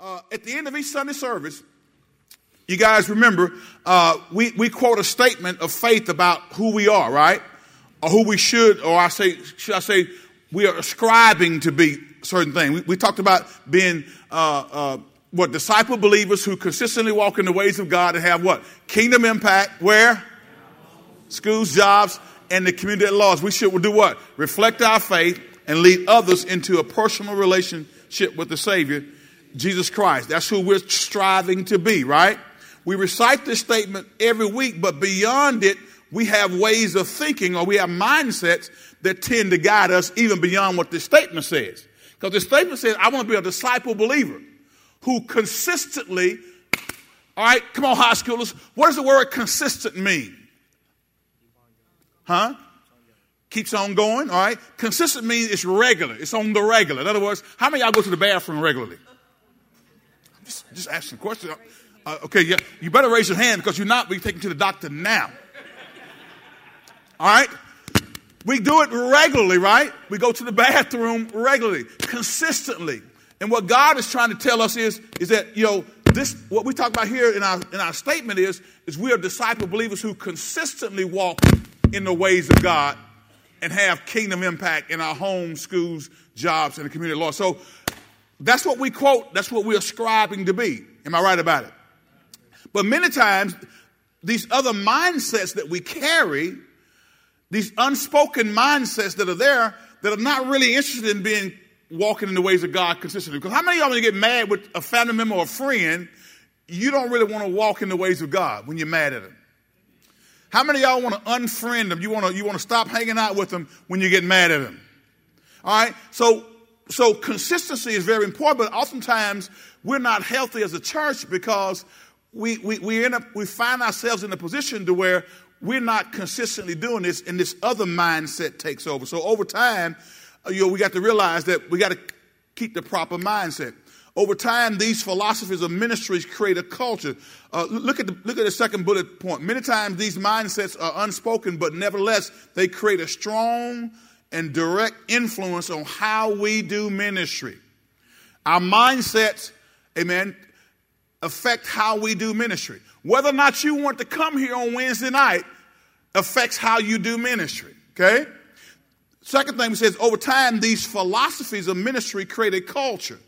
uh, at the end of each Sunday service, you guys remember, uh, we, we quote a statement of faith about who we are, right? Or who we should, or I say, should I say, we are ascribing to be certain things. We, we talked about being, uh, uh, what, disciple believers who consistently walk in the ways of God and have what? Kingdom impact, where? Schools, jobs, and the community at large. We should do what? Reflect our faith and lead others into a personal relationship with the Savior, Jesus Christ. That's who we're striving to be, right? We recite this statement every week, but beyond it, we have ways of thinking or we have mindsets that tend to guide us even beyond what this statement says. Because the statement says, I want to be a disciple believer who consistently, all right, come on, high schoolers, what does the word consistent mean? Huh? Keeps on going, all right? Consistent means it's regular, it's on the regular. In other words, how many y'all go to the bathroom regularly? Just, just asking a question. Uh, okay, yeah, you better raise your hand because you're not being taken to the doctor now. All right? We do it regularly, right? We go to the bathroom regularly, consistently. And what God is trying to tell us is, is that, you know, this, what we talk about here in our, in our statement is, is we are disciple believers who consistently walk in the ways of God and have kingdom impact in our homes, schools, jobs, and the community law. So that's what we quote, that's what we're ascribing to be. Am I right about it? But many times, these other mindsets that we carry, these unspoken mindsets that are there, that are not really interested in being walking in the ways of God consistently. Because how many of y'all, when you get mad with a family member or a friend, you don't really want to walk in the ways of God when you're mad at them? How many of y'all want to unfriend them? You want to, you want to stop hanging out with them when you get mad at them? All right? So, so consistency is very important, but oftentimes we're not healthy as a church because we, we, we end up, we find ourselves in a position to where we're not consistently doing this and this other mindset takes over. So over time, uh, you know, we got to realize that we got to keep the proper mindset. Over time, these philosophies of ministries create a culture. Uh, look at the look at the second bullet point. Many times these mindsets are unspoken, but nevertheless they create a strong and direct influence on how we do ministry. Our mindsets, amen, affect how we do ministry. Whether or not you want to come here on Wednesday night affects how you do ministry. Okay? Second thing he says, over time, these philosophies of ministry create a culture.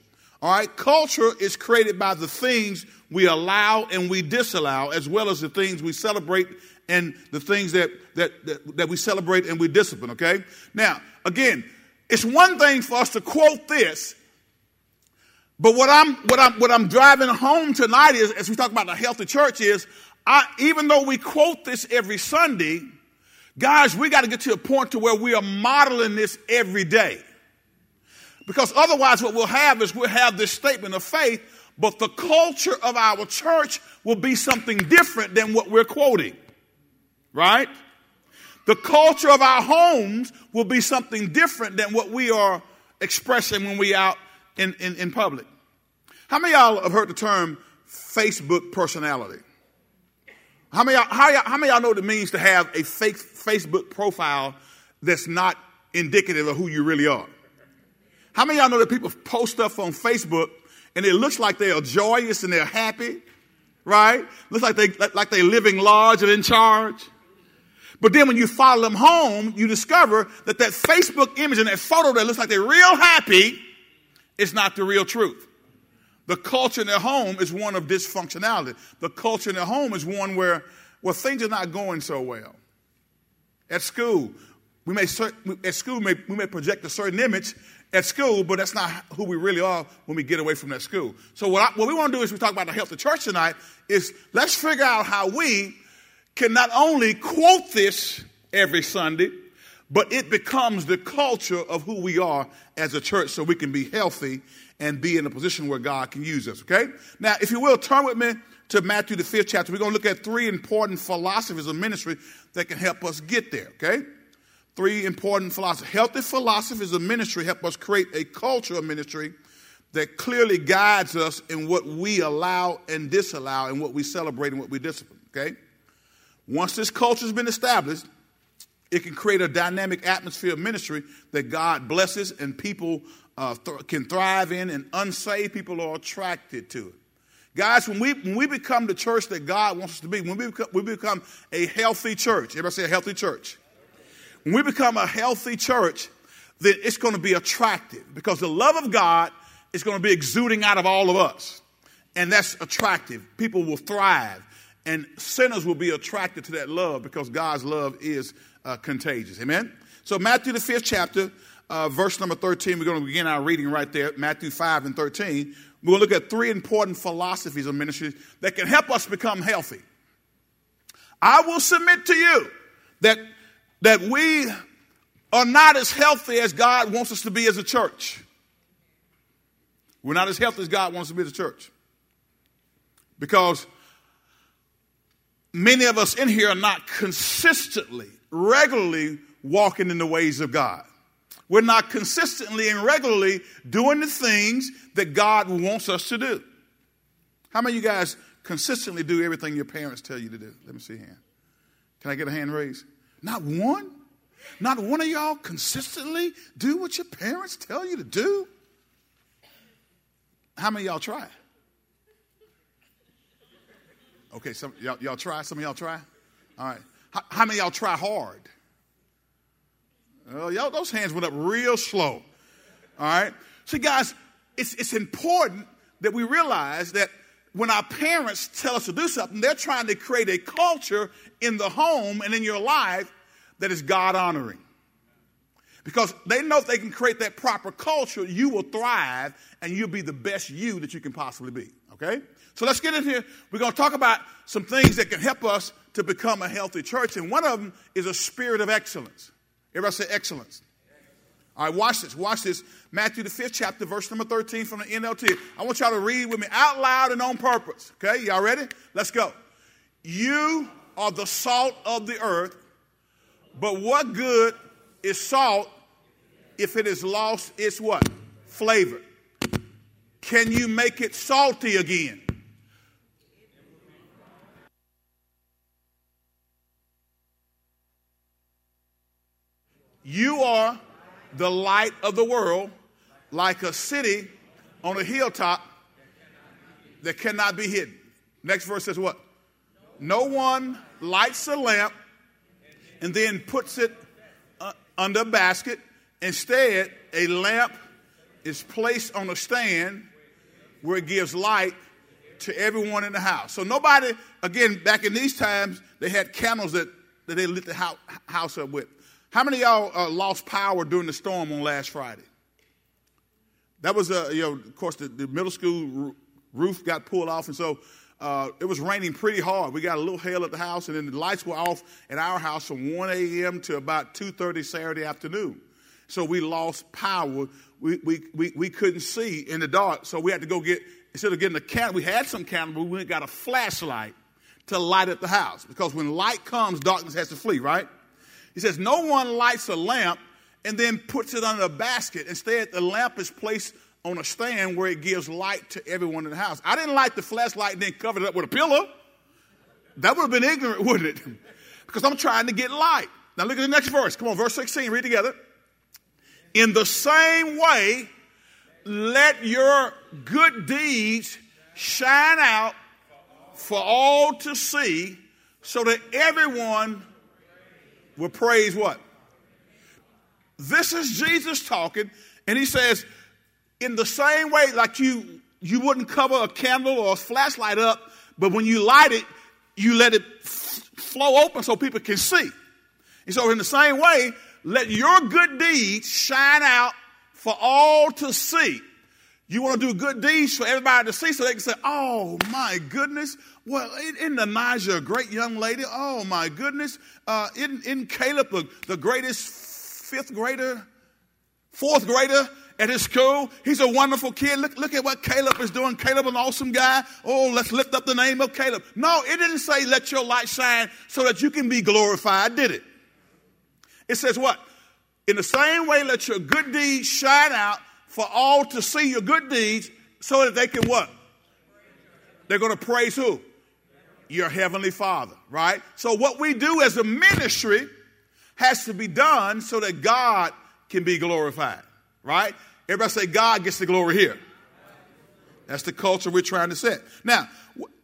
All right? Culture is created by the things we allow and we disallow, as well as the things we celebrate and the things that, that, that, that we celebrate and we discipline, okay? Now, again, it's one thing for us to quote this but what I'm, what I'm, what I'm driving home tonight is, as we talk about the healthy church is, I, even though we quote this every Sunday, guys, we got to get to a point to where we are modeling this every day. Because otherwise what we'll have is we'll have this statement of faith, but the culture of our church will be something different than what we're quoting. Right? The culture of our homes will be something different than what we are expressing when we out in, in, in public. How many y'all have heard the term Facebook personality? How many, y'all, how, y'all, how many y'all know what it means to have a fake Facebook profile that's not indicative of who you really are? How many y'all know that people post stuff on Facebook and it looks like they are joyous and they're happy, right? Looks like they like they're living large and in charge. But then when you follow them home, you discover that that Facebook image and that photo that looks like they're real happy is not the real truth. The culture in their home is one of dysfunctionality. The culture in their home is one where, well, things are not going so well. At school, we may, at school, we may, we may project a certain image at school, but that's not who we really are when we get away from that school. So what, I, what we want to do is we talk about the health of church tonight is let's figure out how we can not only quote this every Sunday, but it becomes the culture of who we are as a church so we can be healthy and be in a position where God can use us, okay? Now, if you will, turn with me to Matthew, the fifth chapter. We're going to look at three important philosophies of ministry that can help us get there, okay? Three important philosophies. Healthy philosophies of ministry help us create a culture of ministry that clearly guides us in what we allow and disallow and what we celebrate and what we discipline, okay? Once this culture has been established, it can create a dynamic atmosphere of ministry that God blesses and people uh, th- can thrive in, and unsaved people are attracted to it. Guys, when we, when we become the church that God wants us to be, when we become, we become a healthy church, everybody say a healthy church. When we become a healthy church, then it's going to be attractive because the love of God is going to be exuding out of all of us. And that's attractive. People will thrive, and sinners will be attracted to that love because God's love is uh, contagious. Amen? So, Matthew, the fifth chapter, uh, verse number 13, we're going to begin our reading right there, Matthew 5 and 13. We're going to look at three important philosophies of ministry that can help us become healthy. I will submit to you that, that we are not as healthy as God wants us to be as a church. We're not as healthy as God wants us to be as a church. Because many of us in here are not consistently, regularly walking in the ways of God. We're not consistently and regularly doing the things that God wants us to do. How many of you guys consistently do everything your parents tell you to do? Let me see hand. Can I get a hand raised? Not one? Not one of y'all consistently do what your parents tell you to do? How many y'all try? Okay, some y'all, y'all try. Some of y'all try. All right. How, how many y'all try hard? Well, y'all, those hands went up real slow. All right. See, guys, it's it's important that we realize that when our parents tell us to do something, they're trying to create a culture in the home and in your life that is God honoring. Because they know if they can create that proper culture, you will thrive and you'll be the best you that you can possibly be. Okay? So let's get in here. We're going to talk about some things that can help us to become a healthy church. And one of them is a spirit of excellence. Everybody say excellence. All right, watch this. Watch this. Matthew, the fifth chapter, verse number 13 from the NLT. I want y'all to read with me out loud and on purpose. Okay, y'all ready? Let's go. You are the salt of the earth, but what good is salt if it has lost its what? Flavor. Can you make it salty again? You are the light of the world, like a city on a hilltop that cannot be hidden. Next verse says what? No one lights a lamp and then puts it uh, under a basket. Instead, a lamp is placed on a stand where it gives light to everyone in the house. So nobody, again, back in these times, they had candles that, that they lit the house up with. How many y'all uh, lost power during the storm on last Friday? That was, uh, you know, of course, the, the middle school roof got pulled off, and so uh, it was raining pretty hard. We got a little hail at the house, and then the lights were off at our house from 1 a.m. to about 2.30 Saturday afternoon. So we lost power. We, we, we, we couldn't see in the dark, so we had to go get, instead of getting a candle, we had some candle, but we went got a flashlight to light up the house. Because when light comes, darkness has to flee, right? He says, No one lights a lamp and then puts it under a basket. Instead, the lamp is placed on a stand where it gives light to everyone in the house. I didn't light the flashlight and then cover it up with a pillow. That would have been ignorant, wouldn't it? because I'm trying to get light. Now look at the next verse. Come on, verse 16, read together. In the same way, let your good deeds shine out for all to see, so that everyone will praise what? This is Jesus talking, and he says, in the same way, like you you wouldn't cover a candle or a flashlight up, but when you light it, you let it f- flow open so people can see. And so, in the same way, let your good deeds shine out for all to see. You want to do good deeds for everybody to see so they can say, Oh my goodness, well, isn't Elijah a great young lady? Oh my goodness. Uh, isn't, isn't Caleb the, the greatest fifth grader, fourth grader at his school? He's a wonderful kid. Look, look at what Caleb is doing. Caleb, an awesome guy. Oh, let's lift up the name of Caleb. No, it didn't say let your light shine so that you can be glorified, did it? It says what? In the same way, let your good deeds shine out for all to see your good deeds so that they can what? They're going to praise who? your heavenly father, right? So what we do as a ministry has to be done so that God can be glorified, right? Everybody say God gets the glory here. That's the culture we're trying to set. Now,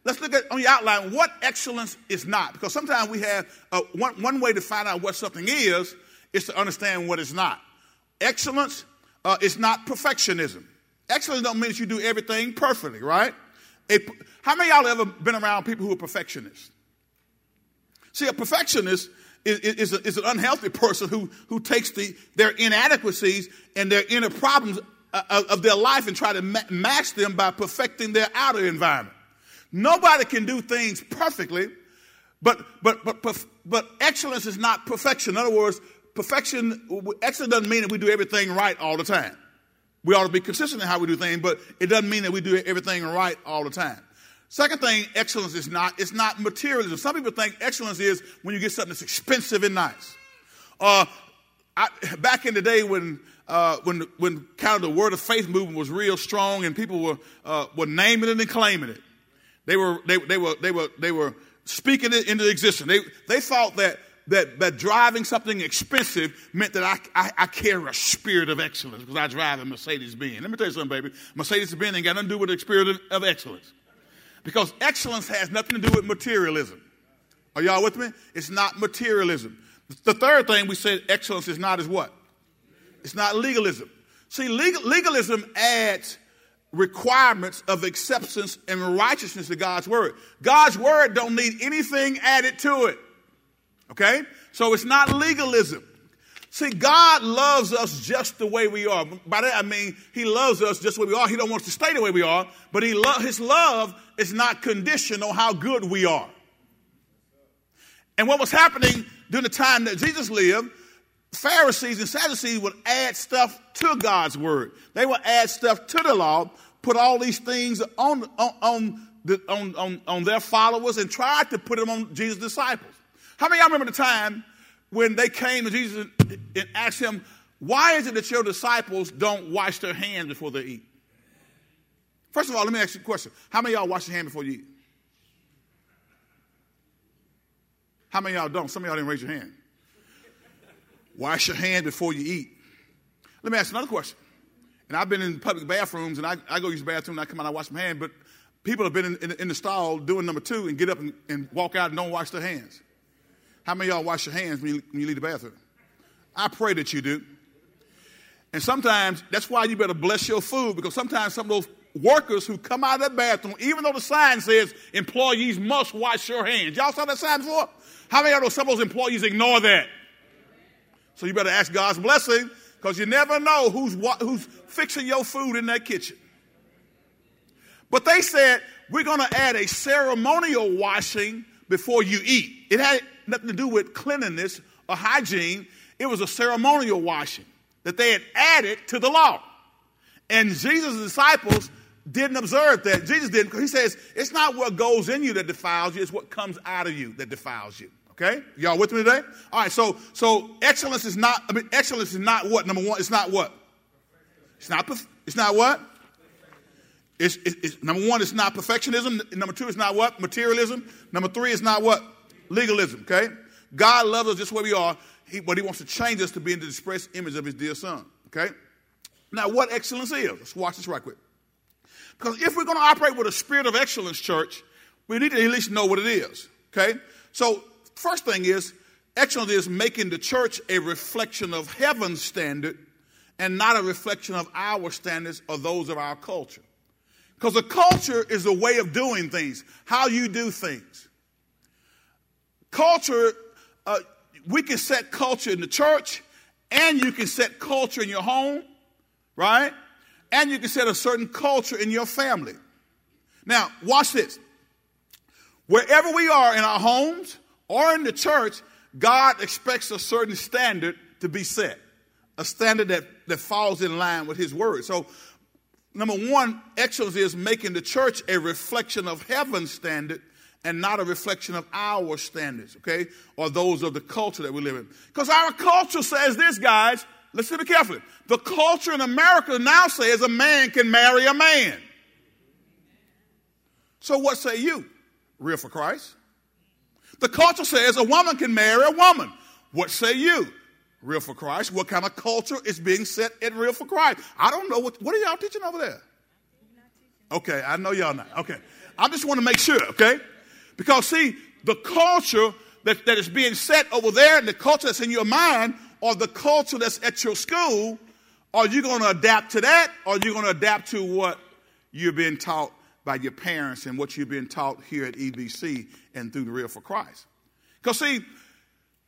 let's look at on your outline what excellence is not, because sometimes we have uh, one, one way to find out what something is is to understand what it's not. Excellence uh, is not perfectionism. Excellence don't mean that you do everything perfectly, right? A, how many y'all ever been around people who are perfectionists? See, a perfectionist is, is, a, is an unhealthy person who, who takes the, their inadequacies and their inner problems uh, of their life and try to ma- match them by perfecting their outer environment. Nobody can do things perfectly, but, but, but, but excellence is not perfection. In other words, perfection, excellence doesn't mean that we do everything right all the time. We ought to be consistent in how we do things, but it doesn't mean that we do everything right all the time. Second thing, excellence is not, it's not materialism. Some people think excellence is when you get something that's expensive and nice. Uh, I, back in the day when, uh, when, when kind of the word of faith movement was real strong and people were, uh, were naming it and claiming it, they were, they, they were, they were, they were speaking it into existence. They, they thought that that, that driving something expensive meant that I, I, I carry a spirit of excellence because I drive a Mercedes Benz. Let me tell you something, baby. Mercedes Benz ain't got nothing to do with the spirit of, of excellence. Because excellence has nothing to do with materialism. Are y'all with me? It's not materialism. The third thing we said excellence is not is what? It's not legalism. See, legal, legalism adds requirements of acceptance and righteousness to God's word. God's word don't need anything added to it. Okay? So it's not legalism. See, God loves us just the way we are. By that I mean He loves us just the way we are. He don't want us to stay the way we are, but He lo- His love is not conditioned on how good we are. And what was happening during the time that Jesus lived, Pharisees and Sadducees would add stuff to God's word. They would add stuff to the law, put all these things on, on, on, the, on, on, on their followers, and try to put them on Jesus' disciples. How many of y'all remember the time when they came to Jesus and asked him, Why is it that your disciples don't wash their hands before they eat? First of all, let me ask you a question. How many of y'all wash your hand before you eat? How many of y'all don't? Some of y'all didn't raise your hand. Wash your hand before you eat. Let me ask another question. And I've been in public bathrooms and I, I go use the bathroom and I come out and I wash my hand, but people have been in, in, in the stall doing number two and get up and, and walk out and don't wash their hands. How many of y'all wash your hands when you, when you leave the bathroom? I pray that you do. And sometimes that's why you better bless your food because sometimes some of those workers who come out of that bathroom, even though the sign says employees must wash your hands. Y'all saw that sign before? How many of those some of those employees ignore that? So you better ask God's blessing because you never know who's who's fixing your food in that kitchen. But they said we're going to add a ceremonial washing before you eat. It had nothing to do with cleanliness or hygiene. It was a ceremonial washing that they had added to the law. And Jesus' disciples didn't observe that. Jesus didn't because he says it's not what goes in you that defiles you, it's what comes out of you that defiles you. Okay? Y'all with me today? All right, so so excellence is not I mean excellence is not what? Number one, it's not what? It's not it's not what? It's, it's, it's, number one, it's not perfectionism. Number two, it's not what? Materialism. Number three, it's not what? Legalism, okay? God loves us just where we are, he, but He wants to change us to be in the express image of His dear Son, okay? Now, what excellence is? Let's watch this right quick. Because if we're going to operate with a spirit of excellence, church, we need to at least know what it is, okay? So, first thing is, excellence is making the church a reflection of heaven's standard and not a reflection of our standards or those of our culture. Because a culture is a way of doing things, how you do things. Culture, uh, we can set culture in the church, and you can set culture in your home, right? And you can set a certain culture in your family. Now, watch this. Wherever we are in our homes or in the church, God expects a certain standard to be set, a standard that, that falls in line with His word. So, number one, excellence is making the church a reflection of heaven's standard and not a reflection of our standards, okay, or those of the culture that we live in. Because our culture says this, guys. Listen to me carefully. The culture in America now says a man can marry a man. So what say you? Real for Christ? The culture says a woman can marry a woman. What say you? Real for Christ. What kind of culture is being set in Real for Christ? I don't know. What, what are y'all teaching over there? Okay, I know y'all not. Okay. I just want to make sure, okay? Because, see, the culture that, that is being set over there and the culture that's in your mind or the culture that's at your school, are you going to adapt to that or are you going to adapt to what you're being taught by your parents and what you've been taught here at EBC and through the Real for Christ? Because, see,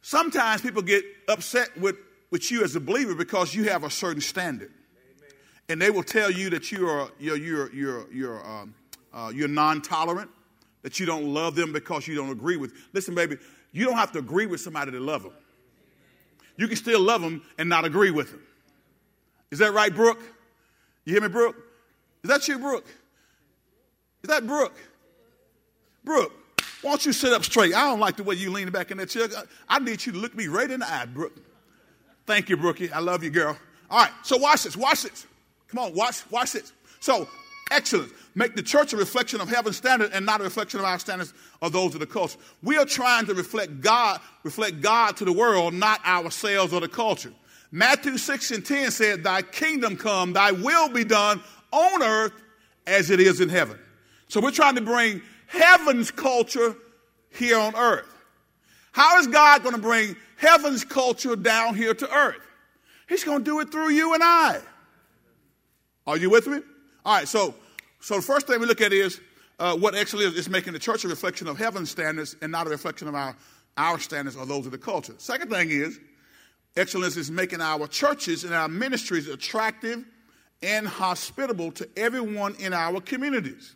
sometimes people get upset with, with you as a believer because you have a certain standard. And they will tell you that you are, you're, you're, you're, you're, um, uh, you're non tolerant, that you don't love them because you don't agree with. Listen, baby, you don't have to agree with somebody to love them. You can still love them and not agree with them. Is that right, Brooke? You hear me, Brooke? Is that you, Brooke? Is that Brooke? Brooke, why don't you sit up straight? I don't like the way you leaning back in that chair. I need you to look me right in the eye, Brooke. Thank you, Brookie. I love you, girl. All right, so watch this. Watch this. Come on, watch, watch this. So, excellence. Make the church a reflection of heaven's standard and not a reflection of our standards or those of the culture. We are trying to reflect God, reflect God to the world, not ourselves or the culture. Matthew 6 and 10 said, Thy kingdom come, thy will be done on earth as it is in heaven. So we're trying to bring heaven's culture here on earth. How is God going to bring heaven's culture down here to earth? He's going to do it through you and I. Are you with me? All right, so, so the first thing we look at is uh, what actually is, is making the church a reflection of heaven's standards and not a reflection of our, our standards or those of the culture. Second thing is, excellence is making our churches and our ministries attractive and hospitable to everyone in our communities.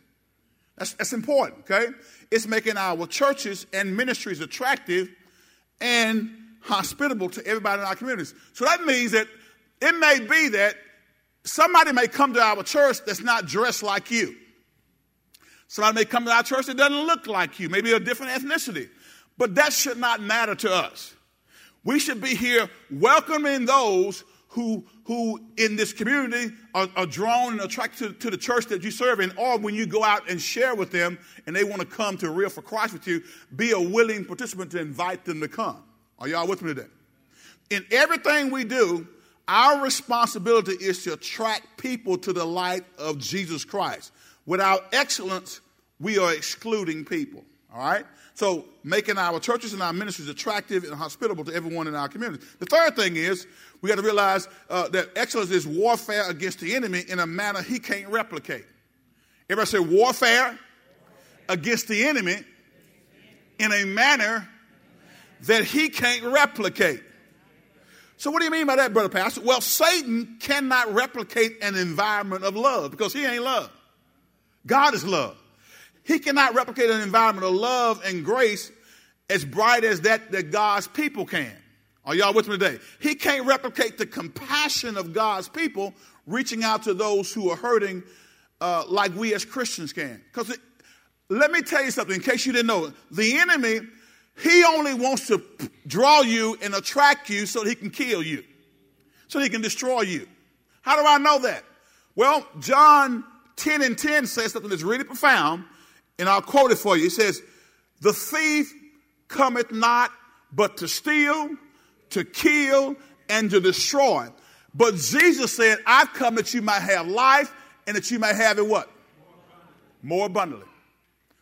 That's, that's important, okay? It's making our churches and ministries attractive and hospitable to everybody in our communities. So that means that it may be that somebody may come to our church that's not dressed like you. Somebody may come to our church that doesn't look like you, maybe a different ethnicity. But that should not matter to us. We should be here welcoming those who, who in this community are, are drawn and attracted to, to, the church that you serve in, or when you go out and share with them and they want to come to Real for Christ with you, be a willing participant to invite them to come. Are y'all with me today? In everything we do, our responsibility is to attract people to the light of Jesus Christ. Without excellence, we are excluding people. All right? So, making our churches and our ministries attractive and hospitable to everyone in our community. The third thing is we got to realize uh, that excellence is warfare against the enemy in a manner he can't replicate. Everybody say warfare against the enemy in a manner that he can't replicate. So, what do you mean by that, Brother Pastor? Well, Satan cannot replicate an environment of love because he ain't love. God is love. He cannot replicate an environment of love and grace as bright as that that God's people can. Are y'all with me today? He can't replicate the compassion of God's people reaching out to those who are hurting uh, like we as Christians can. Because let me tell you something, in case you didn't know, the enemy he only wants to draw you and attract you so he can kill you, so he can destroy you. How do I know that? Well, John 10 and 10 says something that's really profound, and I'll quote it for you. It says, The thief cometh not but to steal, to kill, and to destroy. But Jesus said, I've come that you might have life and that you might have it what? More abundantly.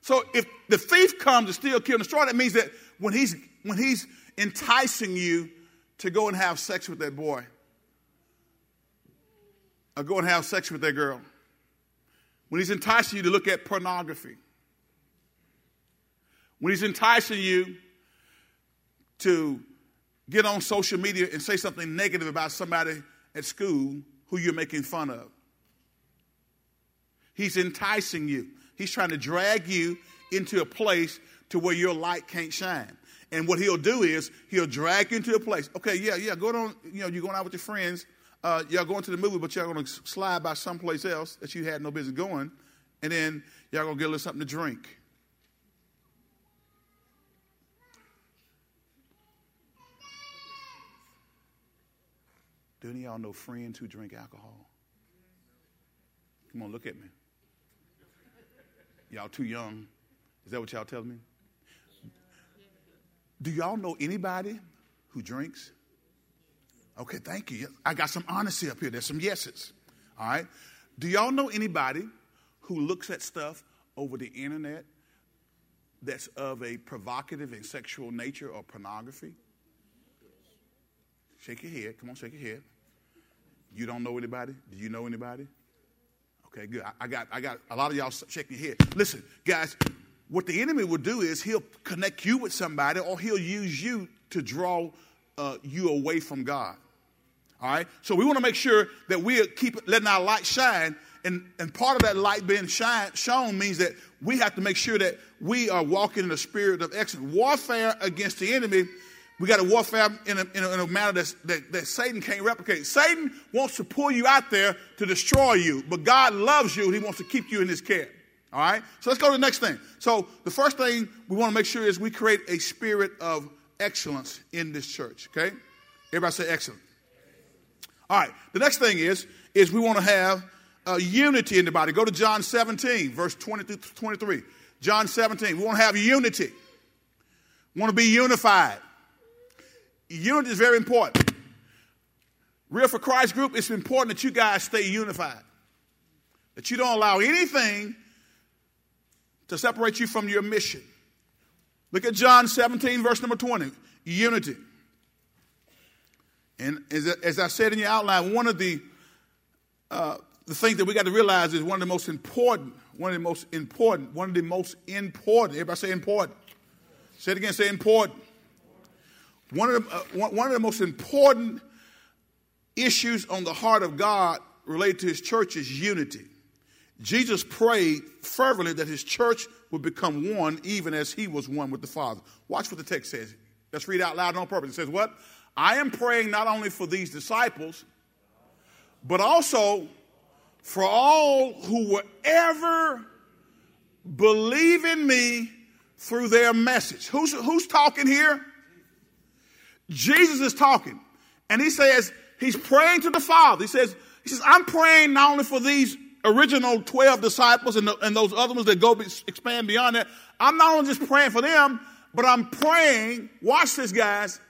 So if the thief comes to steal, kill, and destroy, that means that when he's, when he's enticing you to go and have sex with that boy, or go and have sex with that girl, when he's enticing you to look at pornography, when he's enticing you to get on social media and say something negative about somebody at school who you're making fun of. He's enticing you. He's trying to drag you into a place to where your light can't shine. And what he'll do is he'll drag you into a place. Okay, yeah, yeah, go on. You know, you're going out with your friends. Uh, y'all going to the movie, but y'all going to slide by someplace else that you had no business going, and then y'all going to get a little something to drink. Do any of y'all know friends who drink alcohol? Come on, look at me. Y'all too young. Is that what y'all telling me? Do y'all know anybody who drinks? Okay, thank you. I got some honesty up here. There's some yeses. All right. Do y'all know anybody who looks at stuff over the internet that's of a provocative and sexual nature or pornography? Shake your head. Come on, shake your head. You don't know anybody? Do you know anybody? Okay, good. I, I got I got a lot of y'all shaking your head. Listen, guys, what the enemy will do is he'll connect you with somebody or he'll use you to draw uh, you away from God. All right? So we want to make sure that we keep letting our light shine. And, and part of that light being shine, shown means that we have to make sure that we are walking in the spirit of excellence. Warfare against the enemy, we got to warfare in a, in a, in a manner that, that Satan can't replicate. Satan wants to pull you out there to destroy you, but God loves you he wants to keep you in his care. All right? So let's go to the next thing. So the first thing we want to make sure is we create a spirit of excellence in this church, okay? Everybody say excellent. All right. The next thing is, is we want to have uh, unity in the body. Go to John 17, verse 20 through 23. John 17. We want to have unity. We want to be unified. Unity is very important. Real for Christ group, it's important that you guys stay unified. That you don't allow anything to separate you from your mission. Look at John 17, verse number 20. Unity. And as, as I said in your outline, one of the uh, the things that we got to realize is one of the most important, one of the most important, one of the most important. Everybody say important. Say it again. Say important. One of the uh, one of the most important issues on the heart of God related to His church is unity. Jesus prayed fervently that his church would become one, even as he was one with the Father. Watch what the text says. Let's read out loud on purpose. It says, What? I am praying not only for these disciples, but also for all who will ever believe in me through their message. Who's, who's talking here? Jesus is talking. And he says, he's praying to the Father. He says, he says, I'm praying not only for these original 12 disciples and, the, and those other ones that go be, expand beyond that. I'm not only just praying for them, but I'm praying, watch this, guys,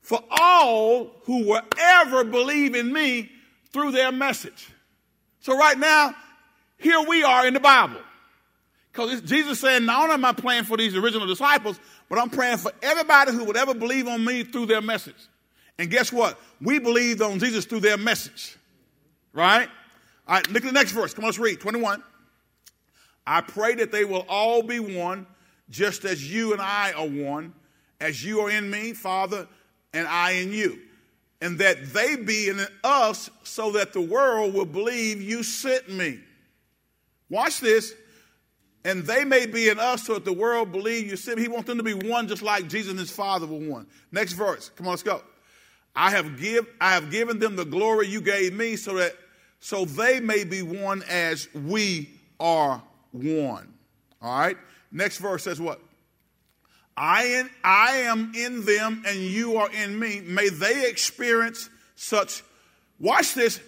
for all who will ever believe in me through their message. So right now, here we are in the Bible. Because Jesus saying, not only am I praying for these original disciples, but I'm praying for everybody who would ever believe on me through their message. And guess what? We believed on Jesus through their message. Right? All right, look at the next verse. Come on, let's read. 21. I pray that they will all be one, just as you and I are one, as you are in me, Father, and I in you. And that they be in us so that the world will believe you sent me. Watch this. And they may be in us so that the world believe you sent me. He wants them to be one just like Jesus and his Father were one. Next verse. Come on, let's go. I have give I have given them the glory you gave me so that so they may be one as we are one. All right? Next verse says what? I, in, I am in them and you are in me. May they experience such. Watch this.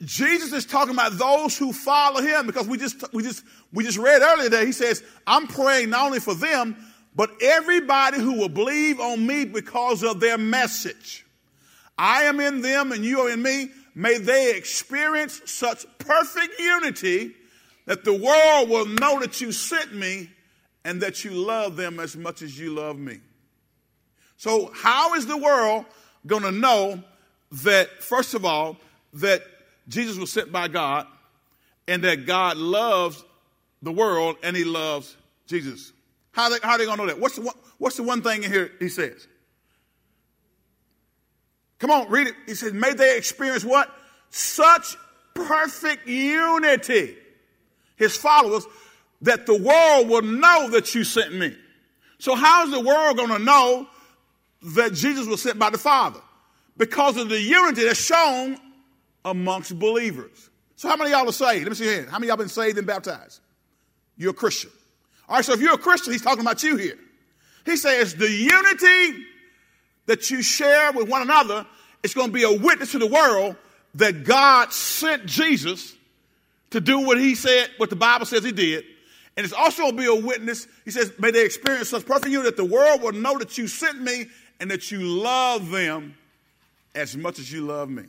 Jesus is talking about those who follow him because we just we just we just read earlier that he says, I'm praying not only for them, but everybody who will believe on me because of their message. I am in them and you are in me. May they experience such perfect unity that the world will know that you sent me and that you love them as much as you love me. So, how is the world going to know that, first of all, that Jesus was sent by God and that God loves the world and he loves Jesus? How are they, they going to know that? What's the, one, what's the one thing in here he says? Come on, read it. He says, may they experience what? Such perfect unity. His followers, that the world will know that you sent me. So how is the world going to know that Jesus was sent by the Father? Because of the unity that's shown amongst believers. So how many y'all are saved? Let me see your hand. How many y'all been saved and baptized? You're a Christian. All right, so if you're a Christian, he's talking about you here. He says the unity that you share with one another is going to be a witness to the world that God sent Jesus to do what he said, what the Bible says he did. And it's also going to be a witness. He says, may they experience such perfect unity that the world will know that you sent me and that you love them as much as you love me.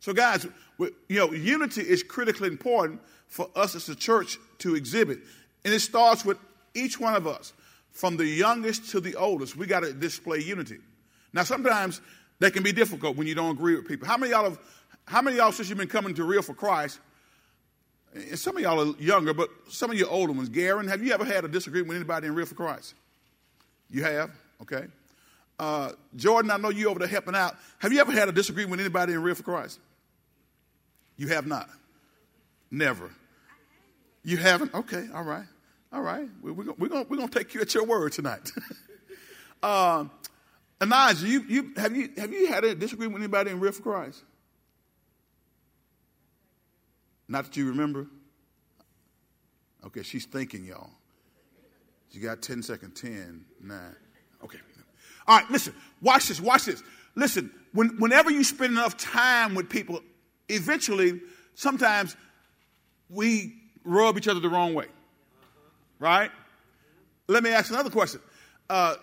So, guys, we, you know, unity is critically important for us as a church to exhibit. And it starts with each one of us, from the youngest to the oldest. We got to display unity. Now, sometimes that can be difficult when you don't agree with people. How many y'all have, how many y'all since you've been coming to Real for Christ? And some of y'all are younger, but some of you older ones. Garen, have you ever had a disagreement with anybody in Real for Christ? You have? Okay. Uh, Jordan, I know you over there helping out. Have you ever had a disagreement with anybody in Real for Christ? You have not. Never. You haven't? Okay, all right. All right. We're, we're going we're gonna take you at your word tonight. Um, Elijah, you, you, have, you, have you had a disagreement with anybody in Real for Christ? Not that you remember? Okay, she's thinking, y'all. You got 10 seconds. 10, 9. Okay. All right, listen. Watch this. Watch this. Listen, when, whenever you spend enough time with people, eventually, sometimes we rub each other the wrong way. Right? Let me ask another question. Uh,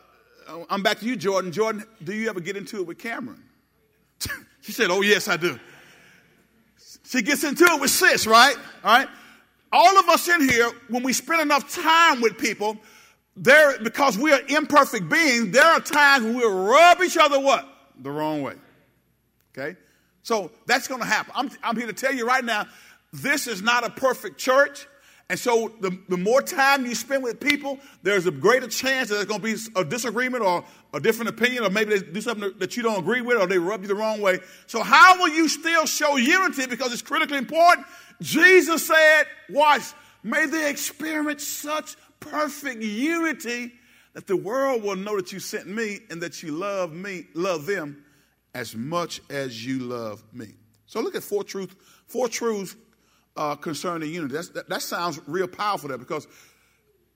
I'm back to you, Jordan. Jordan, do you ever get into it with Cameron? she said, Oh, yes, I do. She gets into it with sis, right? All right. All of us in here, when we spend enough time with people, there because we are imperfect beings, there are times when we'll rub each other what? The wrong way. Okay? So that's to happen. I'm, I'm here to tell you right now, this is not a perfect church. And so the, the more time you spend with people, there's a greater chance that there's going to be a disagreement or a different opinion, or maybe they do something that you don't agree with, or they rub you the wrong way. So how will you still show unity? Because it's critically important. Jesus said, watch, may they experience such perfect unity that the world will know that you sent me and that you love me, love them as much as you love me. So look at four truths, four truths uh, concerning unity. That, that sounds real powerful there because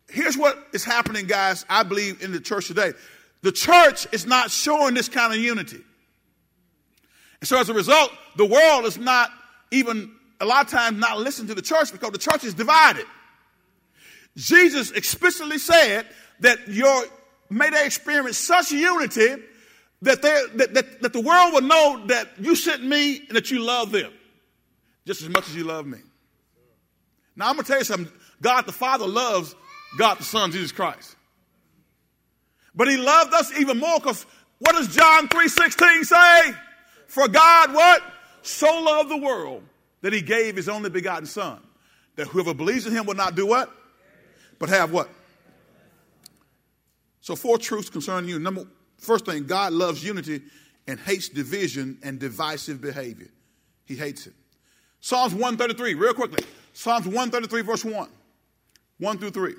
here's what is happening, guys, I believe, in the church today. The church is not showing this kind of unity. And so as a result, the world is not even, a lot of times, not listening to the church because the church is divided. Jesus explicitly said that your, may they experience such unity that, that, that, that the world will know that you sent me and that you love them just as much as you love me. Now, I'm going to tell you something. God the Father loves God the Son, Jesus Christ. But he loved us even more because what does John 3.16 say? For God what? So loved the world that he gave his only begotten Son. That whoever believes in him will not do what? But have what? So four truths concerning you. Number first thing, God loves unity and hates division and divisive behavior. He hates it. Psalms 133, real quickly. Psalms 133, verse 1. 1 through 3.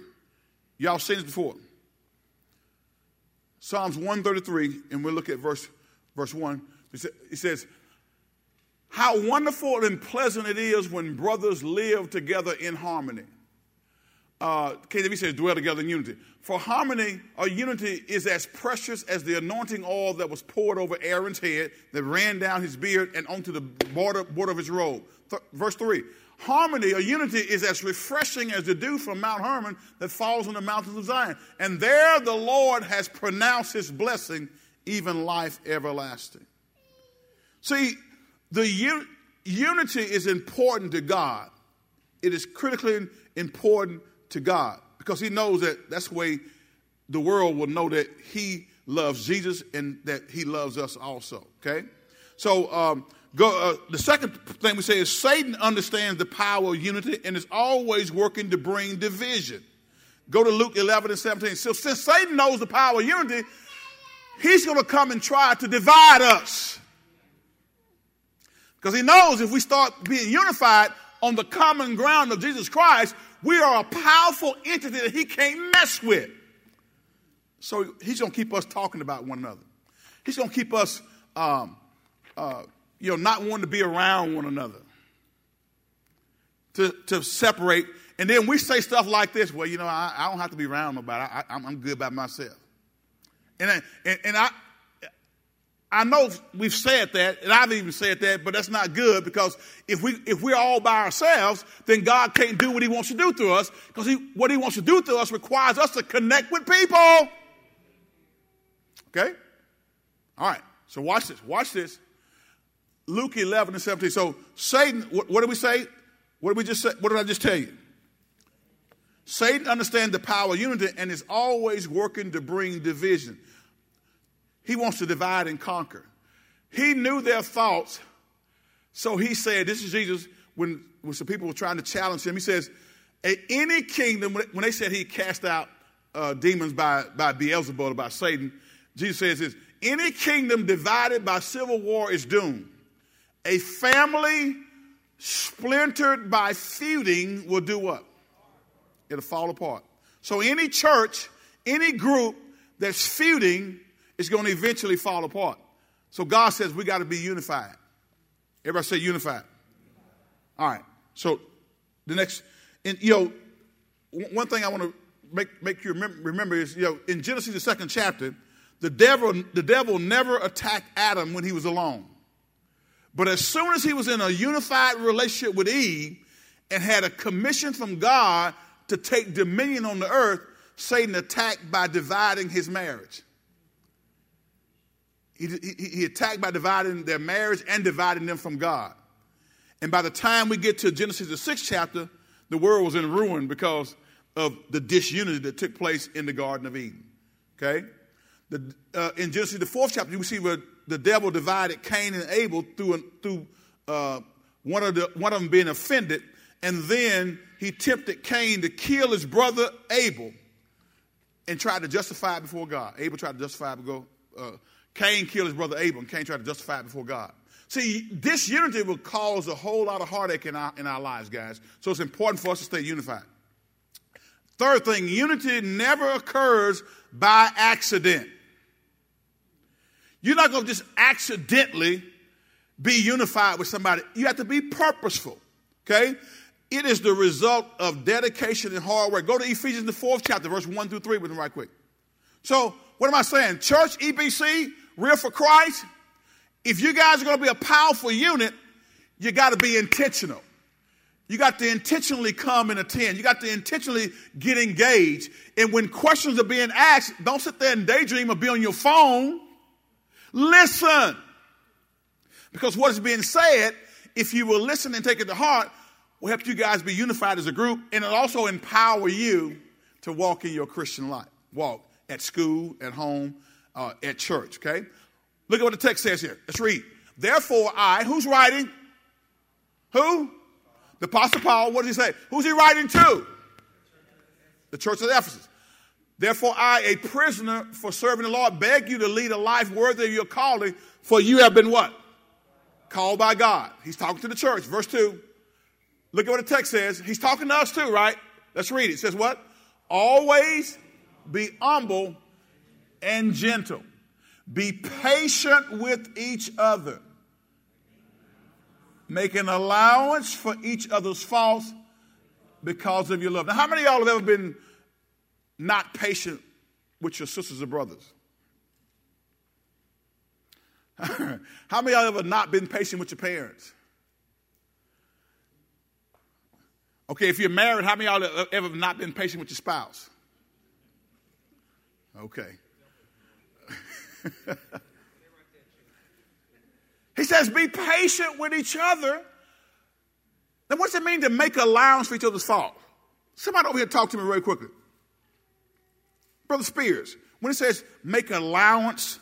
Y'all seen this before. Psalms 133, and we'll look at verse, verse 1. It says, How wonderful and pleasant it is when brothers live together in harmony. Uh, KJV says, dwell together in unity. For harmony or unity is as precious as the anointing oil that was poured over Aaron's head, that ran down his beard and onto the border, border of his robe. Verse 3 Harmony or unity is as refreshing as the dew from Mount Hermon that falls on the mountains of Zion. And there the Lord has pronounced his blessing, even life everlasting. See, the un- unity is important to God. It is critically important to God because he knows that that's the way the world will know that he loves Jesus and that he loves us also. Okay? So, um, Go, uh, the second thing we say is Satan understands the power of unity and is always working to bring division. Go to Luke 11 and 17. So, since Satan knows the power of unity, he's going to come and try to divide us. Because he knows if we start being unified on the common ground of Jesus Christ, we are a powerful entity that he can't mess with. So, he's going to keep us talking about one another. He's going to keep us um, uh, you know, not wanting to be around one another, to, to separate. And then we say stuff like this, well, you know, I, I don't have to be around nobody. I, am good by myself. And, I, and, and I, I know we've said that, and I've even said that, but that's not good because if we if we're all by ourselves, then God can't do what He wants to do through us because he, what He wants to do through us requires us to connect with people. Okay, All right. So watch this. Watch this. Luke 11 and 17. So Satan, what, what did we say? What did we just say? What did I just tell you? Satan understands the power of unity and is always working to bring division. He wants to divide and conquer. He knew their thoughts, so he said, This is Jesus when, when some people were trying to challenge him. He says, Any kingdom, when they said he cast out uh, demons by, by Beelzebub, or by Satan, Jesus says this Any kingdom divided by civil war is doomed. A family splintered by feuding will do what? It'll fall apart. So any church, any group that's feuding is going to eventually fall apart. So God says we got to be unified. Everybody say unified. All right. So the next, and you know, one thing I want to make make you remember, remember is you know in Genesis the second chapter, the devil the devil never attacked Adam when he was alone. But as soon as he was in a unified relationship with Eve and had a commission from God to take dominion on the earth, Satan attacked by dividing his marriage. He, he, he, attacked by dividing their marriage and dividing them from God. And by the time we get to Genesis, the sixth chapter, the world was in ruin because of the disunity that took place in the Garden of Eden. Okay? The, uh, in Genesis, the fourth chapter, you see where the devil divided Cain and Abel through, through uh, one, of the, one of them being offended, and then he tempted Cain to kill his brother Abel and tried to justify it before God. Abel tried to justify it before uh, Cain killed his brother Abel, and Cain tried to justify it before God. See, disunity will cause a whole lot of heartache in our, in our lives, guys. So it's important for us to stay unified. Third thing, unity never occurs by accident. You're not going to just accidentally be unified with somebody. You have to be purposeful. Okay? It is the result of dedication and hard work. Go to Ephesians, the fourth chapter, verse 1 through 3 with me right quick. So, what am I saying? Church, EBC, Real for Christ, if you guys are going to be a powerful unit, you got to be intentional. You got to intentionally come and attend. You got to intentionally get engaged. And when questions are being asked, don't sit there and daydream or be on your phone. Listen. Because what is being said, if you will listen and take it to heart, will help you guys be unified as a group and it'll also empower you to walk in your Christian life. Walk at school, at home, uh, at church, okay? Look at what the text says here. Let's read. Therefore, I, who's writing? Who? The Apostle Paul, what does he say? Who's he writing to? The church of Ephesus. Therefore, I, a prisoner for serving the Lord, beg you to lead a life worthy of your calling, for you have been what? Called by God. He's talking to the church. Verse 2. Look at what the text says. He's talking to us too, right? Let's read it. It says what? Always be humble and gentle. Be patient with each other. Make an allowance for each other's faults because of your love. Now, how many of y'all have ever been not patient with your sisters or brothers? How many of y'all ever not been patient with your parents? Okay, if you're married, how many of y'all ever not been patient with your spouse? Okay. he says, be patient with each other. Then what's it mean to make allowance for each other's fault? Somebody over here talk to me very quickly. Brother Spears, when it says make an allowance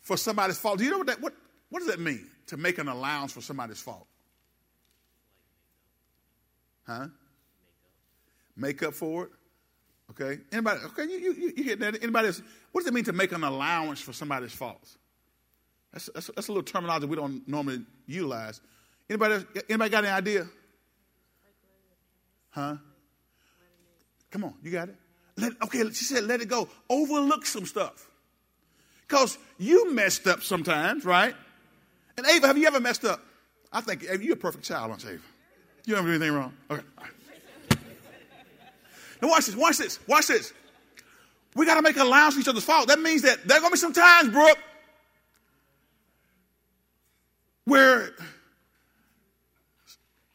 for somebody's fault, do you know what that what, what does that mean? To make an allowance for somebody's fault? Huh? Make up for it? Okay. Anybody? Okay. You you you hear that? Anybody else? What does it mean to make an allowance for somebody's faults? That's that's, that's a little terminology we don't normally utilize. Anybody? Else, anybody got any idea? Huh? Come on, you got it. Let, okay, she said, let it go. Overlook some stuff. Because you messed up sometimes, right? And Ava, have you ever messed up? I think Ava, you're a perfect child, aren't you, Ava? You don't do anything wrong. Okay. Now watch this, watch this, watch this. We got to make allowance for each other's fault. That means that there are going to be some times, Brooke, where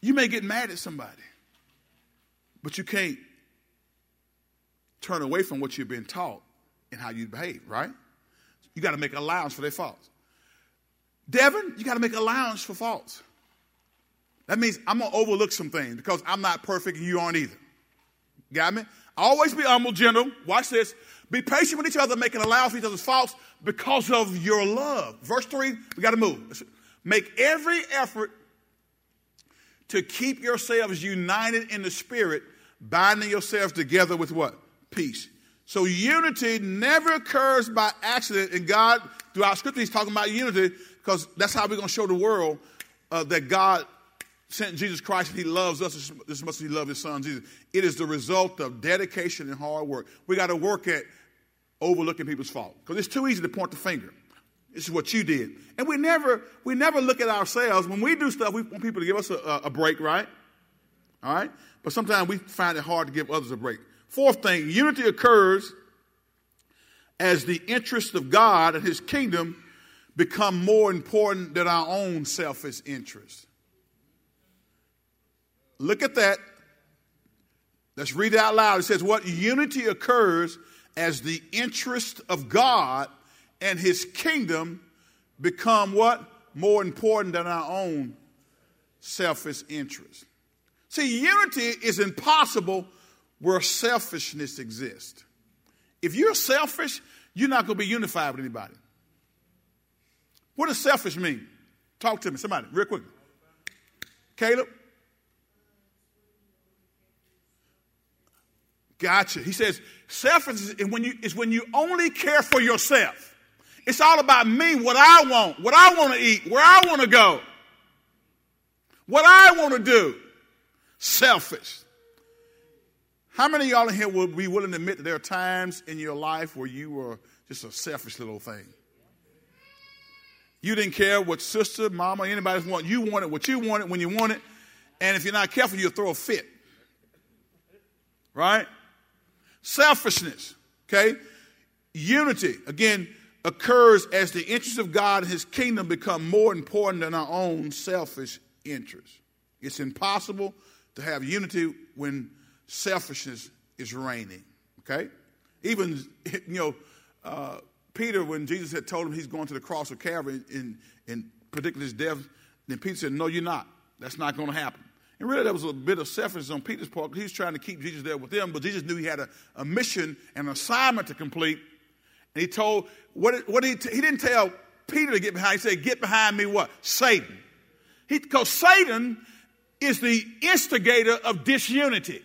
you may get mad at somebody, but you can't turn away from what you've been taught and how you behave, right? you got to make allowance for their faults. Devin, you got to make allowance for faults. That means I'm going to overlook some things because I'm not perfect and you aren't either. Got me? Always be humble, gentle. Watch this. Be patient with each other, making allowance for each other's faults because of your love. Verse 3, we got to move. Make every effort to keep yourselves united in the Spirit, binding yourselves together with what? Peace. So unity never occurs by accident. And God, throughout Scripture, He's talking about unity because that's how we're going to show the world uh, that God sent Jesus Christ and He loves us as much as He loved His Son Jesus. It is the result of dedication and hard work. We got to work at overlooking people's fault because it's too easy to point the finger. This is what you did, and we never we never look at ourselves when we do stuff. We want people to give us a, a break, right? All right, but sometimes we find it hard to give others a break. Fourth thing, unity occurs as the interests of God and His kingdom become more important than our own selfish interests. Look at that. Let's read it out loud. It says, What unity occurs as the interest of God and his kingdom become what? More important than our own selfish interest. See, unity is impossible where selfishness exists. If you're selfish, you're not going to be unified with anybody. What does selfish mean? Talk to me, somebody, real quick. Caleb? Gotcha. He says selfish is when you is when you only care for yourself. It's all about me, what I want, what I want to eat, where I want to go, what I want to do. Selfish. How many of y'all in here would be willing to admit that there are times in your life where you were just a selfish little thing? You didn't care what sister, mama, anybody wanted. You wanted what you wanted when you wanted. And if you're not careful, you'll throw a fit. Right? Selfishness, okay? Unity, again, occurs as the interests of God and his kingdom become more important than our own selfish interests. It's impossible to have unity when selfishness is reigning, okay? Even, you know, uh, Peter, when Jesus had told him he's going to the cross of Calvary and, and predicted his death, then Peter said, No, you're not. That's not going to happen. And really, there was a bit of selfishness on Peter's part. Because he was trying to keep Jesus there with them, but Jesus knew he had a, a mission and an assignment to complete. And he told, what, what he, he didn't tell Peter to get behind, he said, Get behind me, what? Satan. He because Satan is the instigator of disunity.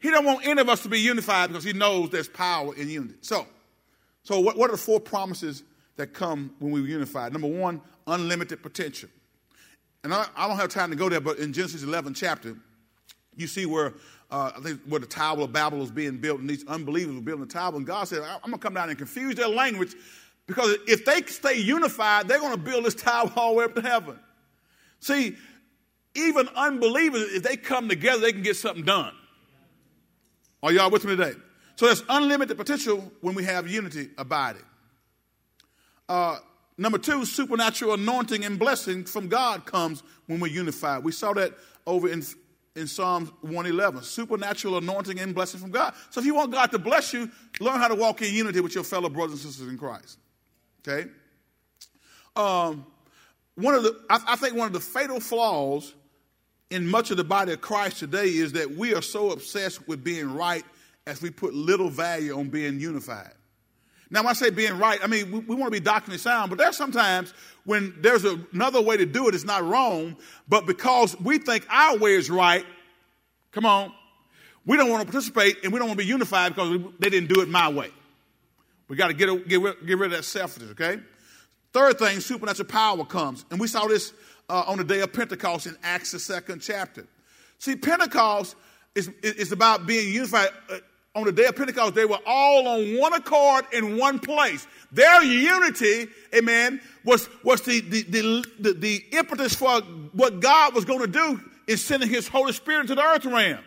He don't want any of us to be unified because he knows there's power in unity. So, so what, what are the four promises that come when we're unified? Number one, unlimited potential. And I, I, don't have time to go there, but in Genesis 11 chapter, you see where uh, I think where the Tower of Babel was being built, and these unbelievers were building the tower. And God said, "I'm going to come down and confuse their language, because if they stay unified, they're going to build this tower all the way up to heaven." See, even unbelievers, if they come together, they can get something done. Are y'all with me today? So there's unlimited potential when we have unity abiding. Uh, Number two, supernatural anointing and blessing from God comes when we're unified. We saw that over in, in Psalms 111. Supernatural anointing and blessing from God. So if you want God to bless you, learn how to walk in unity with your fellow brothers and sisters in Christ. Okay? Um, one of the, I, I think one of the fatal flaws in much of the body of Christ today is that we are so obsessed with being right as we put little value on being unified. Now, when I say being right, I mean, we, we want to be doctrinally sound, but there's sometimes when there's a, another way to do it, it's not wrong, but because we think our way is right, come on, we don't want to participate and we don't want to be unified because they didn't do it my way. We got to get, get, get rid of that selfishness, okay? Third thing, supernatural power comes. And we saw this uh, on the day of Pentecost in Acts, the second chapter. See, Pentecost is, is about being unified. Uh, on the day of Pentecost, they were all on one accord in one place. Their unity, amen, was, was the, the, the, the, the impetus for what God was going to do in sending his Holy Spirit to the earth realm.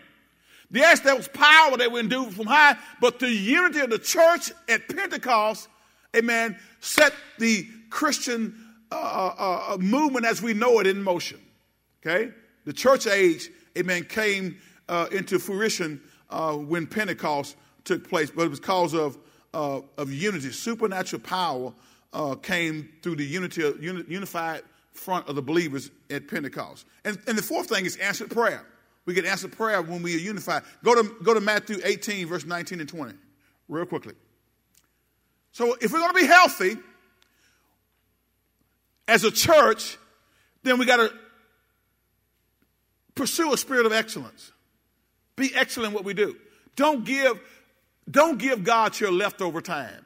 Yes, there was power that went do from high, but the unity of the church at Pentecost, amen, set the Christian uh, uh, movement as we know it in motion. Okay? The church age, amen, came uh, into fruition uh, when Pentecost took place, but it was because of uh, of unity, supernatural power uh, came through the unity, uni, unified front of the believers at Pentecost. And, and the fourth thing is answered prayer. We get answered prayer when we are unified. Go to, go to Matthew 18, verse 19 and 20, real quickly. So if we're going to be healthy as a church, then we got to pursue a spirit of excellence. Be excellent what we do. Don't give, don't give God your leftover time,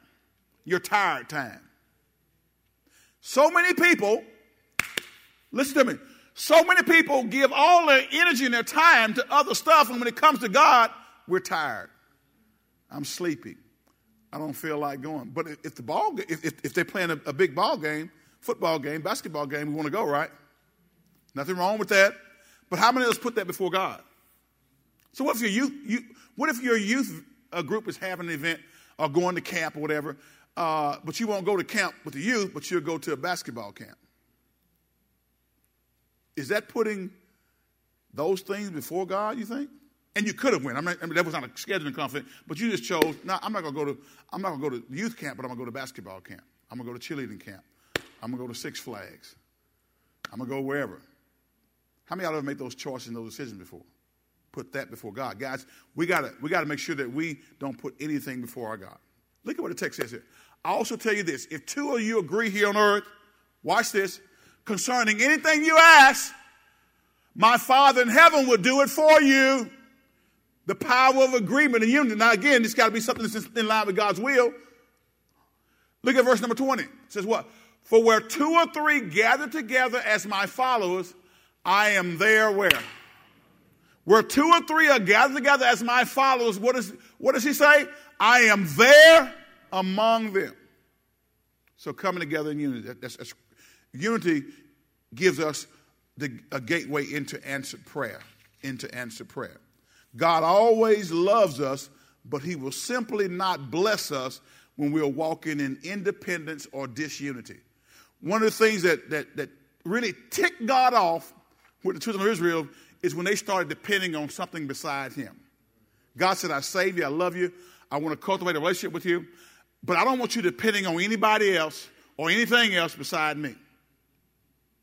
your tired time. So many people, listen to me, so many people give all their energy and their time to other stuff, and when it comes to God, we're tired. I'm sleepy. I don't feel like going. But if the ball, if, if they're playing a, a big ball game, football game, basketball game, we want to go, right? Nothing wrong with that. But how many of us put that before God? So what if your youth, you, what if your youth uh, group is having an event or going to camp or whatever, uh, but you won't go to camp with the youth, but you'll go to a basketball camp? Is that putting those things before God? You think? And you could have went. I mean, I mean, that was not a scheduling conflict, but you just chose. No, I'm not going to go to. I'm not going to go to youth camp, but I'm going to go to basketball camp. I'm going to go to cheerleading camp. I'm going to go to Six Flags. I'm going to go wherever. How many of y'all ever made those choices and those decisions before? Put that before God. Guys, we got to we gotta make sure that we don't put anything before our God. Look at what the text says here. I also tell you this if two of you agree here on earth, watch this, concerning anything you ask, my Father in heaven will do it for you. The power of agreement and unity. Now, again, this got to be something that's in line with God's will. Look at verse number 20. It says what? For where two or three gather together as my followers, I am there where? Where two or three are gathered together as my followers, what, is, what does he say? I am there among them. So coming together in unity. That's, that's, unity gives us the, a gateway into answered prayer. Into answered prayer. God always loves us, but he will simply not bless us when we're walking in independence or disunity. One of the things that, that, that really ticked God off with the children of Israel is when they started depending on something besides Him. God said, I save you, I love you, I want to cultivate a relationship with you, but I don't want you depending on anybody else or anything else beside me.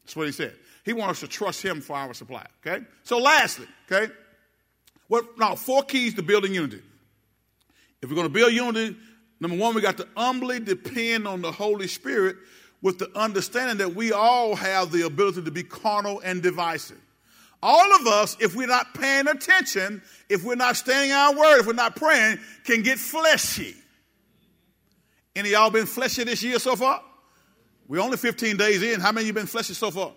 That's what He said. He wants us to trust Him for our supply. Okay? So, lastly, okay? What, now, four keys to building unity. If we're going to build unity, number one, we got to humbly depend on the Holy Spirit with the understanding that we all have the ability to be carnal and divisive. All of us, if we're not paying attention, if we're not standing our word, if we're not praying, can get fleshy. Any y'all been fleshy this year so far? We're only 15 days in. How many of you been fleshy so far?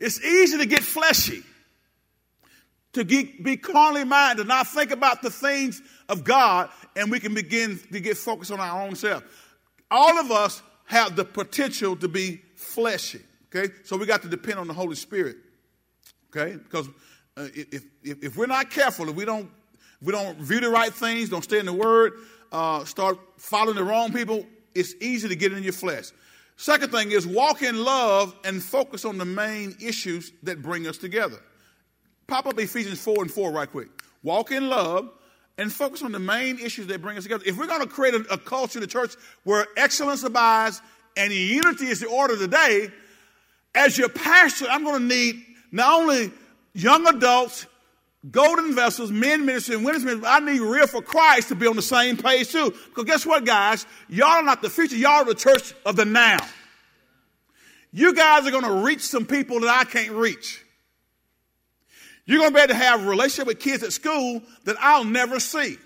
It's easy to get fleshy, to get, be carnally minded, not think about the things of God, and we can begin to get focused on our own self all of us have the potential to be fleshy. Okay, so we got to depend on the Holy Spirit. Okay, because uh, if, if, if we're not careful, if we don't if we don't view the right things, don't stay in the Word, uh, start following the wrong people, it's easy to get in your flesh. Second thing is walk in love and focus on the main issues that bring us together. Pop up Ephesians 4 and 4 right quick. Walk in love and focus on the main issues that bring us together. If we're going to create a, a culture in the church where excellence abides and unity is the order of the day, as your pastor, I'm going to need not only young adults, golden vessels, men ministry, and women's ministry, I need real for Christ to be on the same page too. Because guess what, guys? Y'all are not the future, y'all are the church of the now. You guys are going to reach some people that I can't reach. You're going to be able to have a relationship with kids at school that I'll never see.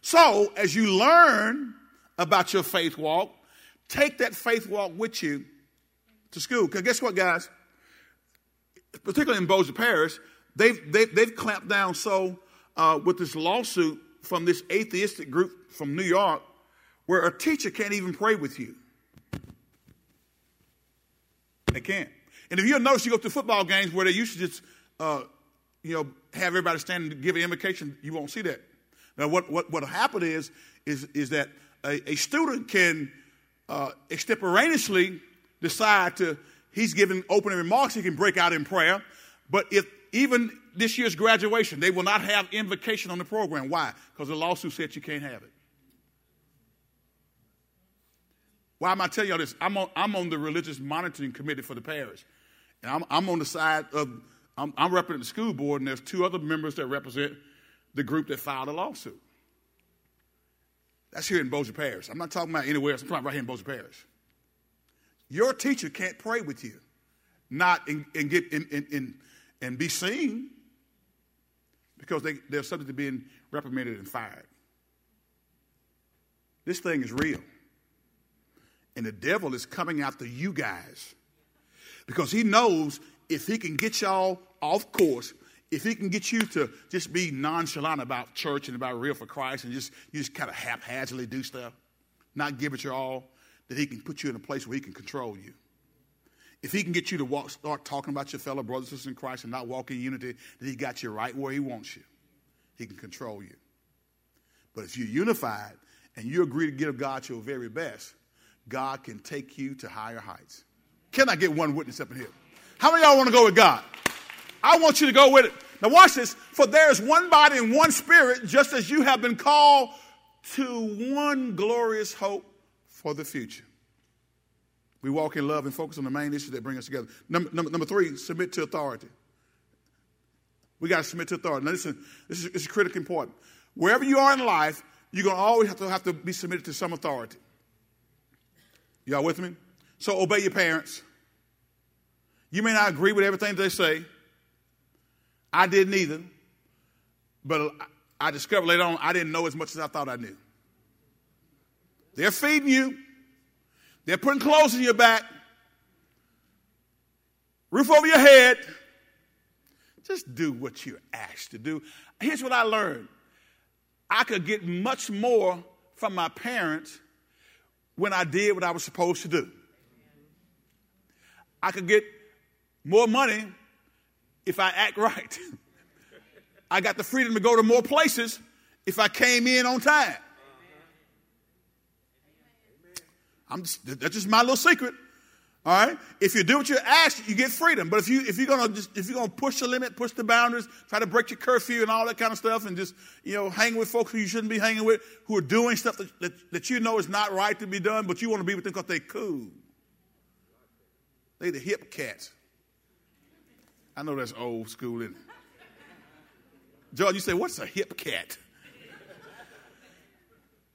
So, as you learn about your faith walk, take that faith walk with you to school. Because guess what, guys? Particularly in Bossier Parish, they've, they've, they've clamped down so uh, with this lawsuit from this atheistic group from New York where a teacher can't even pray with you. They can't. And if you'll notice, you go to football games where they used to just uh, you know, have everybody stand and give an invocation, you won't see that. Now, what what what happen is is is that a, a student can uh, extemporaneously decide to he's giving opening remarks, he can break out in prayer. But if even this year's graduation, they will not have invocation on the program. Why? Because the lawsuit said you can't have it. Why am I telling you all this? I'm on, I'm on the religious monitoring committee for the parish. And I'm, I'm on the side of, I'm, I'm representing the school board, and there's two other members that represent the group that filed a lawsuit. That's here in Bossier Parish. I'm not talking about anywhere else. I'm talking right here in Bossier Parish. Your teacher can't pray with you, not and get in, in, in, and be seen because they, they're subject to being reprimanded and fired. This thing is real. And the devil is coming after you guys because he knows if he can get y'all off course, if he can get you to just be nonchalant about church and about real for Christ and just you just kind of haphazardly do stuff, not give it your all, that he can put you in a place where he can control you. If he can get you to walk, start talking about your fellow brothers and sisters in Christ and not walk in unity, that he got you right where he wants you. He can control you. But if you're unified and you agree to give God your very best, God can take you to higher heights. Can I get one witness up in here? How many of y'all want to go with God? I want you to go with it. Now, watch this. For there is one body and one spirit, just as you have been called to one glorious hope for the future. We walk in love and focus on the main issues that bring us together. Number, number, number three, submit to authority. We got to submit to authority. Now, listen, this is, this is critically important. Wherever you are in life, you're going to always have to have to be submitted to some authority. Y'all with me? So obey your parents. You may not agree with everything they say. I didn't either. But I discovered later on I didn't know as much as I thought I knew. They're feeding you. They're putting clothes in your back. Roof over your head. Just do what you're asked to do. Here's what I learned. I could get much more from my parents when I did what I was supposed to do. I could get more money if I act right. I got the freedom to go to more places if I came in on time. I'm just, that's just my little secret. All right. If you do what you're asked, you get freedom. But if you if you're gonna just if you're gonna push the limit, push the boundaries, try to break your curfew and all that kind of stuff, and just you know hang with folks who you shouldn't be hanging with, who are doing stuff that, that, that you know is not right to be done, but you want to be with them because they cool. They the hip cats. I know that's old school, it? George, you say, what's a hip cat?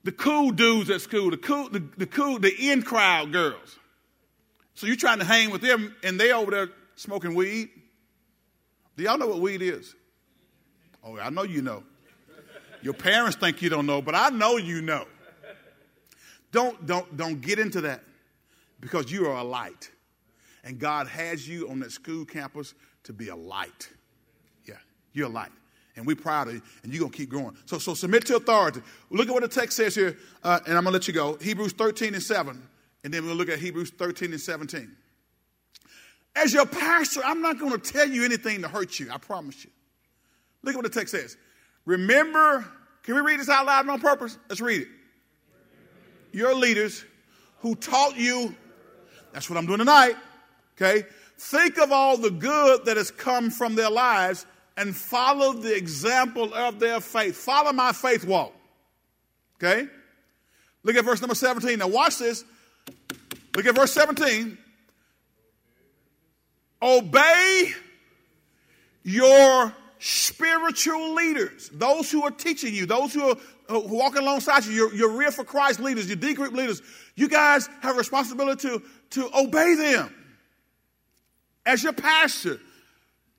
the cool dudes at school, the cool, the, the cool, the in crowd girls. So you're trying to hang with them and they over there smoking weed. Do y'all know what weed is? Oh, I know you know. Your parents think you don't know, but I know you know. Don't, don't, don't get into that because you are a light. And God has you on that school campus to be a light. Yeah, you're a light. And we're proud of you, and you're going to keep growing. So, so submit to authority. Look at what the text says here, uh, and I'm going to let you go. Hebrews 13 and 7. And then we'll look at Hebrews 13 and 17. As your pastor, I'm not going to tell you anything to hurt you, I promise you. Look at what the text says. Remember, can we read this out loud on purpose? Let's read it. Your leaders who taught you, that's what I'm doing tonight, okay? Think of all the good that has come from their lives and follow the example of their faith. Follow my faith walk, okay? Look at verse number 17. Now, watch this. Look at verse 17. Obey your spiritual leaders, those who are teaching you, those who are walking alongside you, your, your real for Christ leaders, your D group leaders. You guys have a responsibility to, to obey them. As your pastor,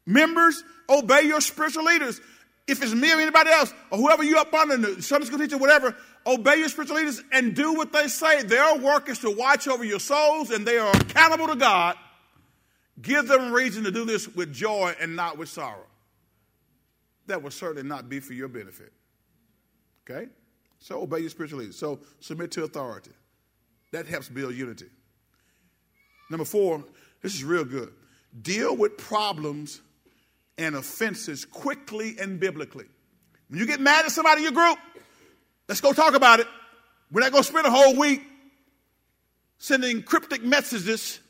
members, obey your spiritual leaders. If it's me or anybody else, or whoever you up under, the Sunday school teacher, whatever, obey your spiritual leaders and do what they say. Their work is to watch over your souls, and they are accountable to God. Give them reason to do this with joy and not with sorrow. That will certainly not be for your benefit. Okay? So obey your spiritual leaders. So submit to authority. That helps build unity. Number four, this is real good. Deal with problems and offenses quickly and biblically. When you get mad at somebody in your group, let's go talk about it. We're not going to spend a whole week sending cryptic messages.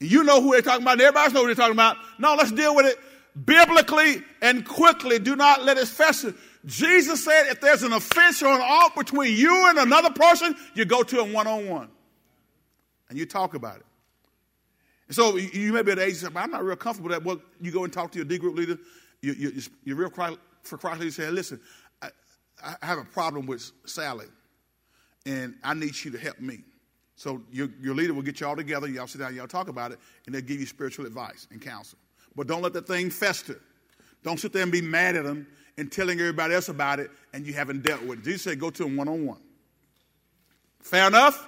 You know who they're talking about, everybody knows who they're talking about. No, let's deal with it biblically and quickly. Do not let it fester. Jesus said if there's an offense or an ought between you and another person, you go to them one on one and you talk about it. And so you may be at the age, I'm not real comfortable with that. Well, you go and talk to your D group leader, you, you, you're real for Christ say, listen, I, I have a problem with Sally, and I need you to help me. So your, your leader will get you all together, y'all sit down, y'all talk about it, and they'll give you spiritual advice and counsel. But don't let that thing fester. Don't sit there and be mad at them and telling everybody else about it and you haven't dealt with it. Jesus said go to them one on one. Fair enough?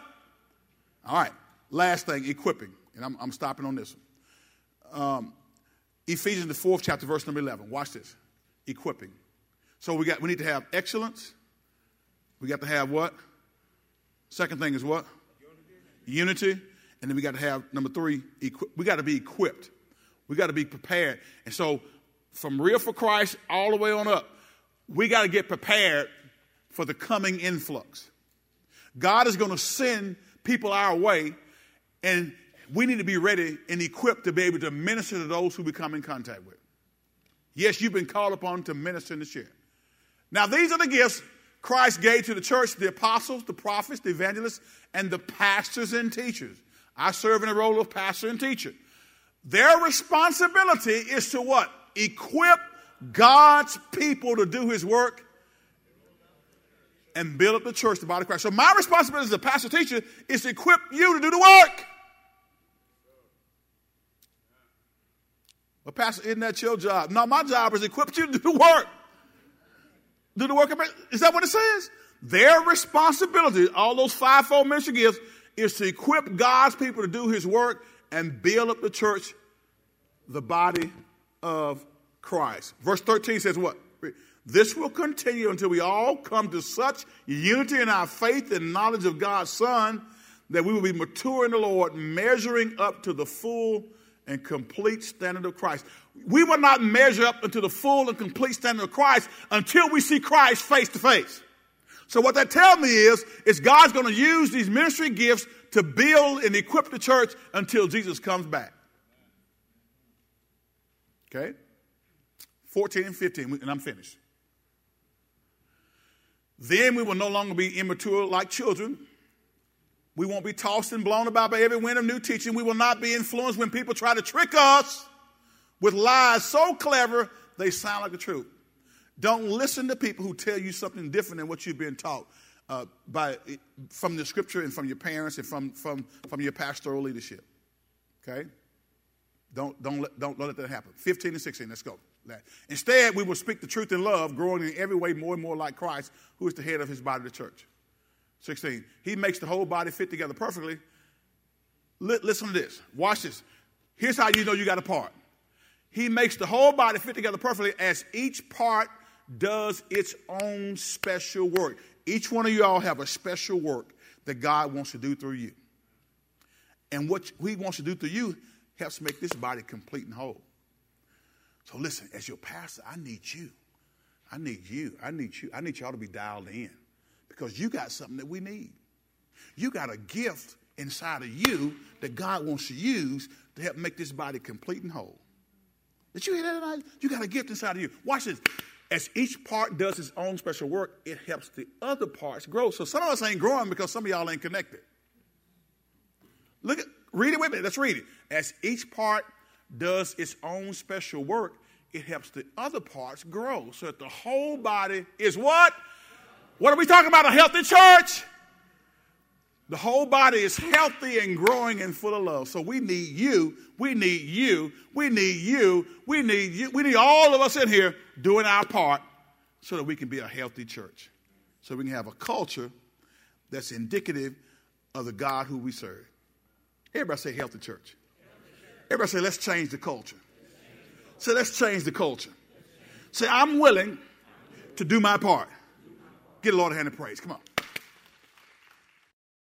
All right. Last thing, equipping. And I'm, I'm stopping on this one. Um, Ephesians, the fourth chapter, verse number 11. Watch this. Equipping. So we, got, we need to have excellence. We got to have what? Second thing is what? Unity. Unity. And then we got to have, number three, equi- we got to be equipped. We got to be prepared. And so from real for Christ all the way on up, we got to get prepared for the coming influx. God is going to send people our way, and we need to be ready and equipped to be able to minister to those who we come in contact with. Yes, you've been called upon to minister and to share. Now, these are the gifts Christ gave to the church the apostles, the prophets, the evangelists, and the pastors and teachers. I serve in the role of pastor and teacher. Their responsibility is to what? equip God's people to do his work and build up the church, the body of Christ. So my responsibility as a pastor teacher is to equip you to do the work. Well, Pastor, isn't that your job? No, my job is equip you to do the work. Do the work. Is that what it says? Their responsibility, all those fivefold ministry gifts, is to equip God's people to do his work and build up the church, the body of Christ. Verse 13 says what? This will continue until we all come to such unity in our faith and knowledge of God's Son that we will be mature in the Lord, measuring up to the full and complete standard of Christ. We will not measure up into the full and complete standard of Christ until we see Christ face to face. So what that tells me is, is God's going to use these ministry gifts to build and equip the church until Jesus comes back. Okay? 14 and 15, and I'm finished. Then we will no longer be immature like children. We won't be tossed and blown about by every wind of new teaching. We will not be influenced when people try to trick us with lies so clever they sound like the truth. Don't listen to people who tell you something different than what you've been taught uh, by, from the scripture and from your parents and from, from, from your pastoral leadership. Okay? Don't, don't, let, don't, don't let that happen. 15 and 16, let's go. That. Instead, we will speak the truth in love, growing in every way more and more like Christ, who is the head of his body, the church. 16. He makes the whole body fit together perfectly. listen to this. Watch this. Here's how you know you got a part. He makes the whole body fit together perfectly as each part does its own special work. Each one of you all have a special work that God wants to do through you. And what He wants to do through you helps make this body complete and whole. So listen, as your pastor, I need you. I need you. I need you. I need y'all to be dialed in because you got something that we need. You got a gift inside of you that God wants to use to help make this body complete and whole. Did you hear that tonight? You got a gift inside of you. Watch this. As each part does its own special work, it helps the other parts grow. So some of us ain't growing because some of y'all ain't connected. Look at Read it with me. Let's read it. As each part does its own special work, it helps the other parts grow so that the whole body is what? What are we talking about? A healthy church. The whole body is healthy and growing and full of love. So we need you. We need you. We need you. We need you. We need all of us in here doing our part so that we can be a healthy church. So we can have a culture that's indicative of the God who we serve. Everybody say healthy church. Everybody say, let's change the culture. Say, let's change the culture. Say, I'm willing to do my part. Get a Lord a hand of praise. Come on.